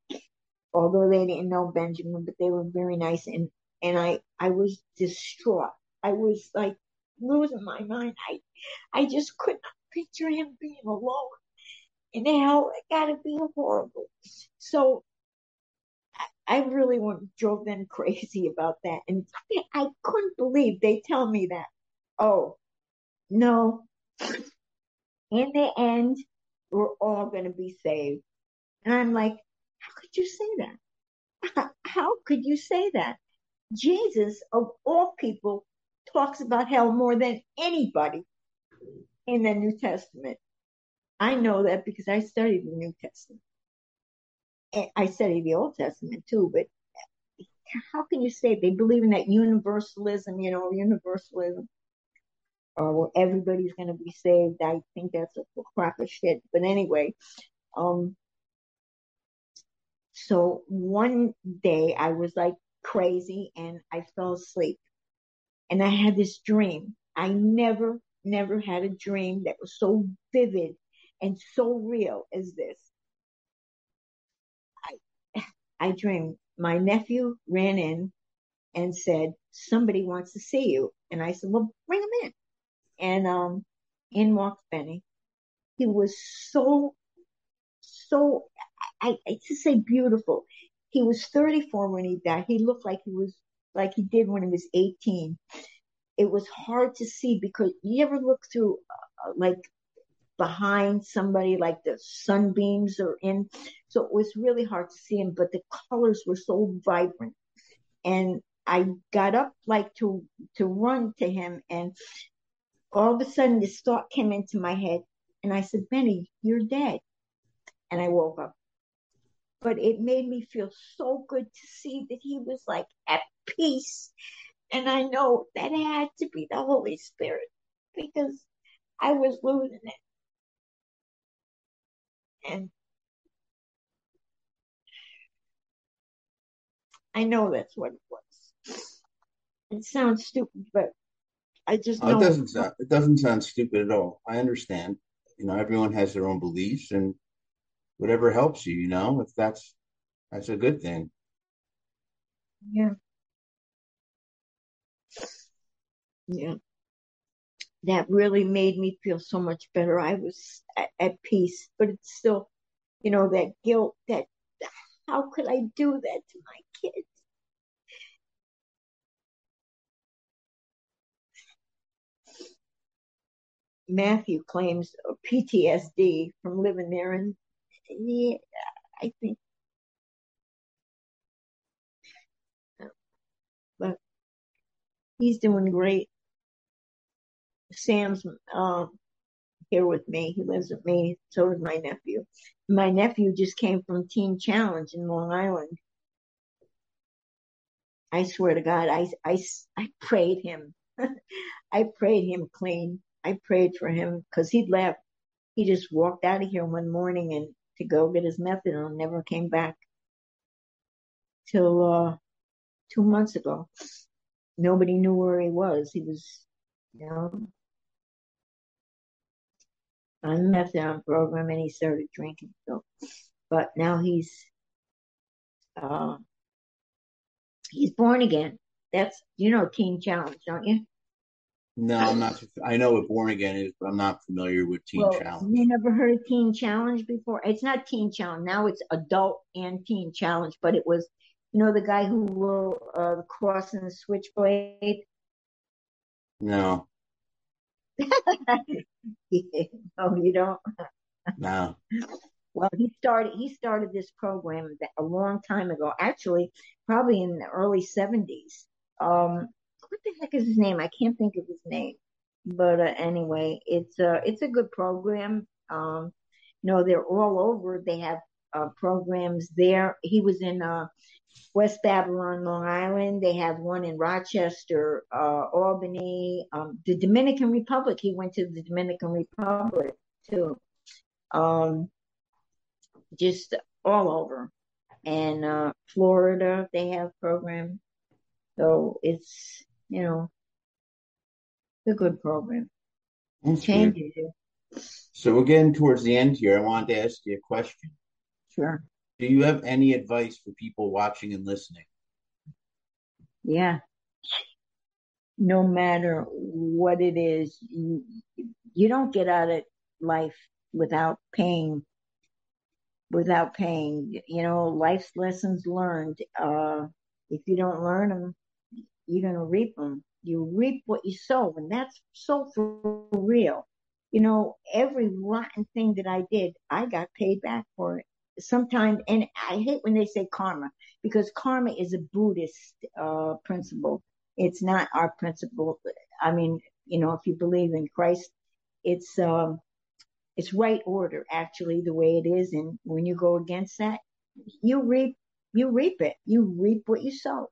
although they didn't know Benjamin, but they were very nice, and and I I was distraught. I was like losing my mind. I I just could not picture him being alone, and how it got to be horrible. So I really drove them crazy about that. And I couldn't believe they tell me that. Oh, no. In the end, we're all going to be saved. And I'm like, how could you say that? How could you say that? Jesus, of all people, talks about hell more than anybody in the New Testament. I know that because I studied the New Testament. I study the Old Testament too, but how can you say they believe in that universalism, you know, universalism, or well, everybody's going to be saved? I think that's a crock of shit. But anyway, um, so one day I was like crazy and I fell asleep and I had this dream. I never, never had a dream that was so vivid and so real as this. I dreamed my nephew ran in and said, somebody wants to see you. And I said, well, bring him in. And, um, in walked Benny. He was so, so, I, I to say beautiful. He was 34 when he died. He looked like he was, like he did when he was 18. It was hard to see because you ever look through, uh, like behind somebody, like the sunbeams are in. So it was really hard to see him, but the colors were so vibrant. And I got up like to, to run to him and all of a sudden this thought came into my head and I said, Benny, you're dead. And I woke up. But it made me feel so good to see that he was like at peace. And I know that had to be the Holy Spirit because I was losing it. And I know that's what it was. It sounds stupid, but I just know it doesn't sound it doesn't sound stupid at all. I understand. You know, everyone has their own beliefs and whatever helps you, you know, if that's that's a good thing. Yeah. Yeah. That really made me feel so much better. I was at, at peace, but it's still, you know, that guilt that how could I do that to my kids? Matthew claims PTSD from living there, and yeah, I think, but he's doing great. Sam's um, here with me. He lives with me. So is my nephew. My nephew just came from Teen Challenge in Long Island. I swear to God, I, I, I prayed him. I prayed him clean. I prayed for him because he'd left. He just walked out of here one morning and to go get his methadone, never came back till uh, two months ago. Nobody knew where he was. He was, you know, on the methadone program and he started drinking. So, but now he's, uh, he's born again. That's, you know, Teen Challenge, don't you? No, I'm not I know what born again is, but I'm not familiar with Teen well, Challenge. You never heard of Teen Challenge before? It's not Teen Challenge. Now it's adult and Teen Challenge, but it was, you know, the guy who wore uh, the cross and the switchblade? No, oh, you don't? no. Well, he started he started this program a long time ago. Actually, probably in the early seventies. Um, what the heck is his name? I can't think of his name. But uh, anyway, it's a it's a good program. Um, you know, they're all over. They have uh, programs there. He was in uh, West Babylon, Long Island. They have one in Rochester, uh, Albany, um, the Dominican Republic. He went to the Dominican Republic too. Um, just all over. And uh, Florida, they have programs. So it's, you know, a good program. That's. Changes you. So we're getting towards the end here. I wanted to ask you a question. Sure. Do you have any advice for people watching and listening? Yeah. No matter what it is, you, you don't get out of life without paying, without paying, you know, life's lessons learned. Uh, if you don't learn them, you're going to reap them. You reap what you sow, and that's so for real. You know, every rotten thing that I did, I got paid back for it. Sometimes, and I hate when they say karma because karma is a Buddhist uh, principle. It's not our principle. I mean, you know, if you believe in Christ, it's um, it's right order actually the way it is. And when you go against that, you reap you reap it. You reap what you sow,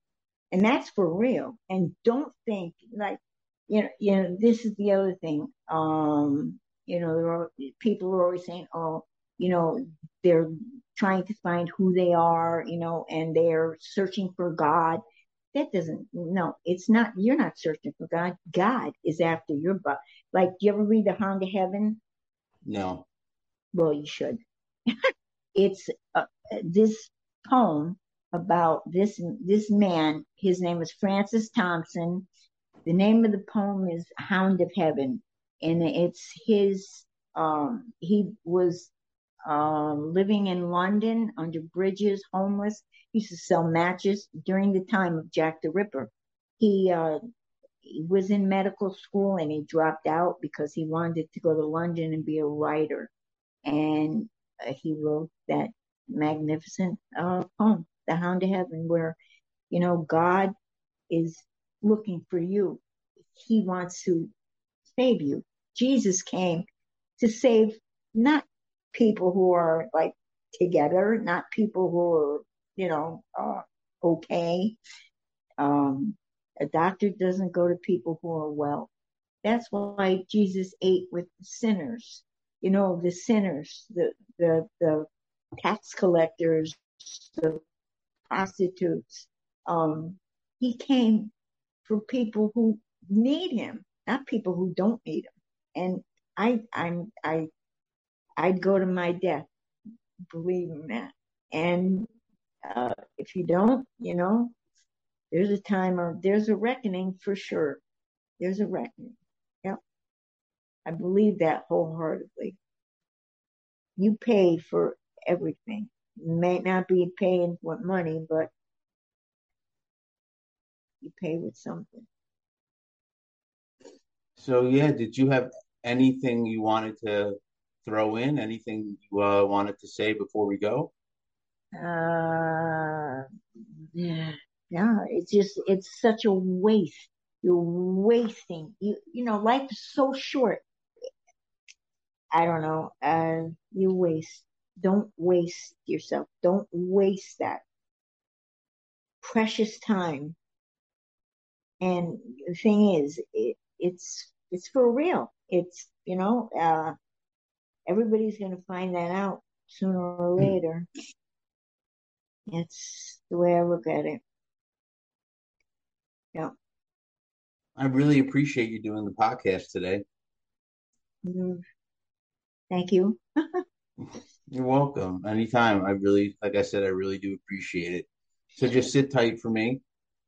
and that's for real. And don't think like you know, you know, this is the other thing. Um, you know, there are people are always saying, oh, you know, they're trying to find who they are, you know, and they're searching for God. That doesn't, no, it's not, you're not searching for God. God is after your butt. Like, do you ever read The Hound of Heaven? No. Well, you should. it's uh, this poem about this, this man. His name is Francis Thompson. The name of the poem is Hound of Heaven. And it's his, um, he was um, living in London under bridges, homeless. He used to sell matches during the time of Jack the Ripper. He, uh, he was in medical school and he dropped out because he wanted to go to London and be a writer. And uh, he wrote that magnificent uh, poem, The Hound of Heaven, where, you know, God is looking for you. He wants to save you. Jesus came to save not people who are like together, not people who are, you know, uh, okay. Um, a doctor doesn't go to people who are well. That's why Jesus ate with the sinners. You know, the sinners, the, the, the tax collectors, the prostitutes. Um, he came for people who need him, not people who don't need him. And I, I'm, I, I'd go to my death, believe in that. And uh, if you don't, you know, there's a time or there's a reckoning for sure. There's a reckoning. Yep. I believe that wholeheartedly. You pay for everything. You may not be paying with money, but you pay with something. So yeah, did you have anything you wanted to throw in? Anything you uh, wanted to say before we go? Uh, yeah, yeah. It's just it's such a waste. You're wasting. You you know, life is so short. I don't know. Uh, you waste. Don't waste yourself. Don't waste that precious time. And the thing is, it, it's it's for real. It's you know, uh, everybody's going to find that out sooner or later. That's the way I look at it. Yeah. I really appreciate you doing the podcast today. Mm. Thank you. You're welcome. Anytime. I really, like I said, I really do appreciate it. So just sit tight for me.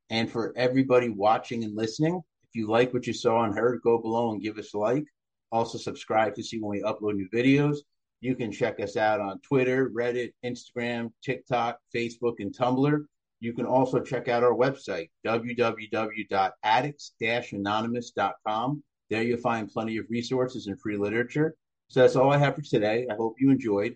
And for everybody watching and listening, if you like what you saw and heard, go below and give us a like. Also, subscribe to see when we upload new videos. You can check us out on Twitter, Reddit, Instagram, TikTok, Facebook, and Tumblr. You can also check out our website, www.addicts-anonymous.com. There you'll find plenty of resources and free literature. So that's all I have for today. I hope you enjoyed.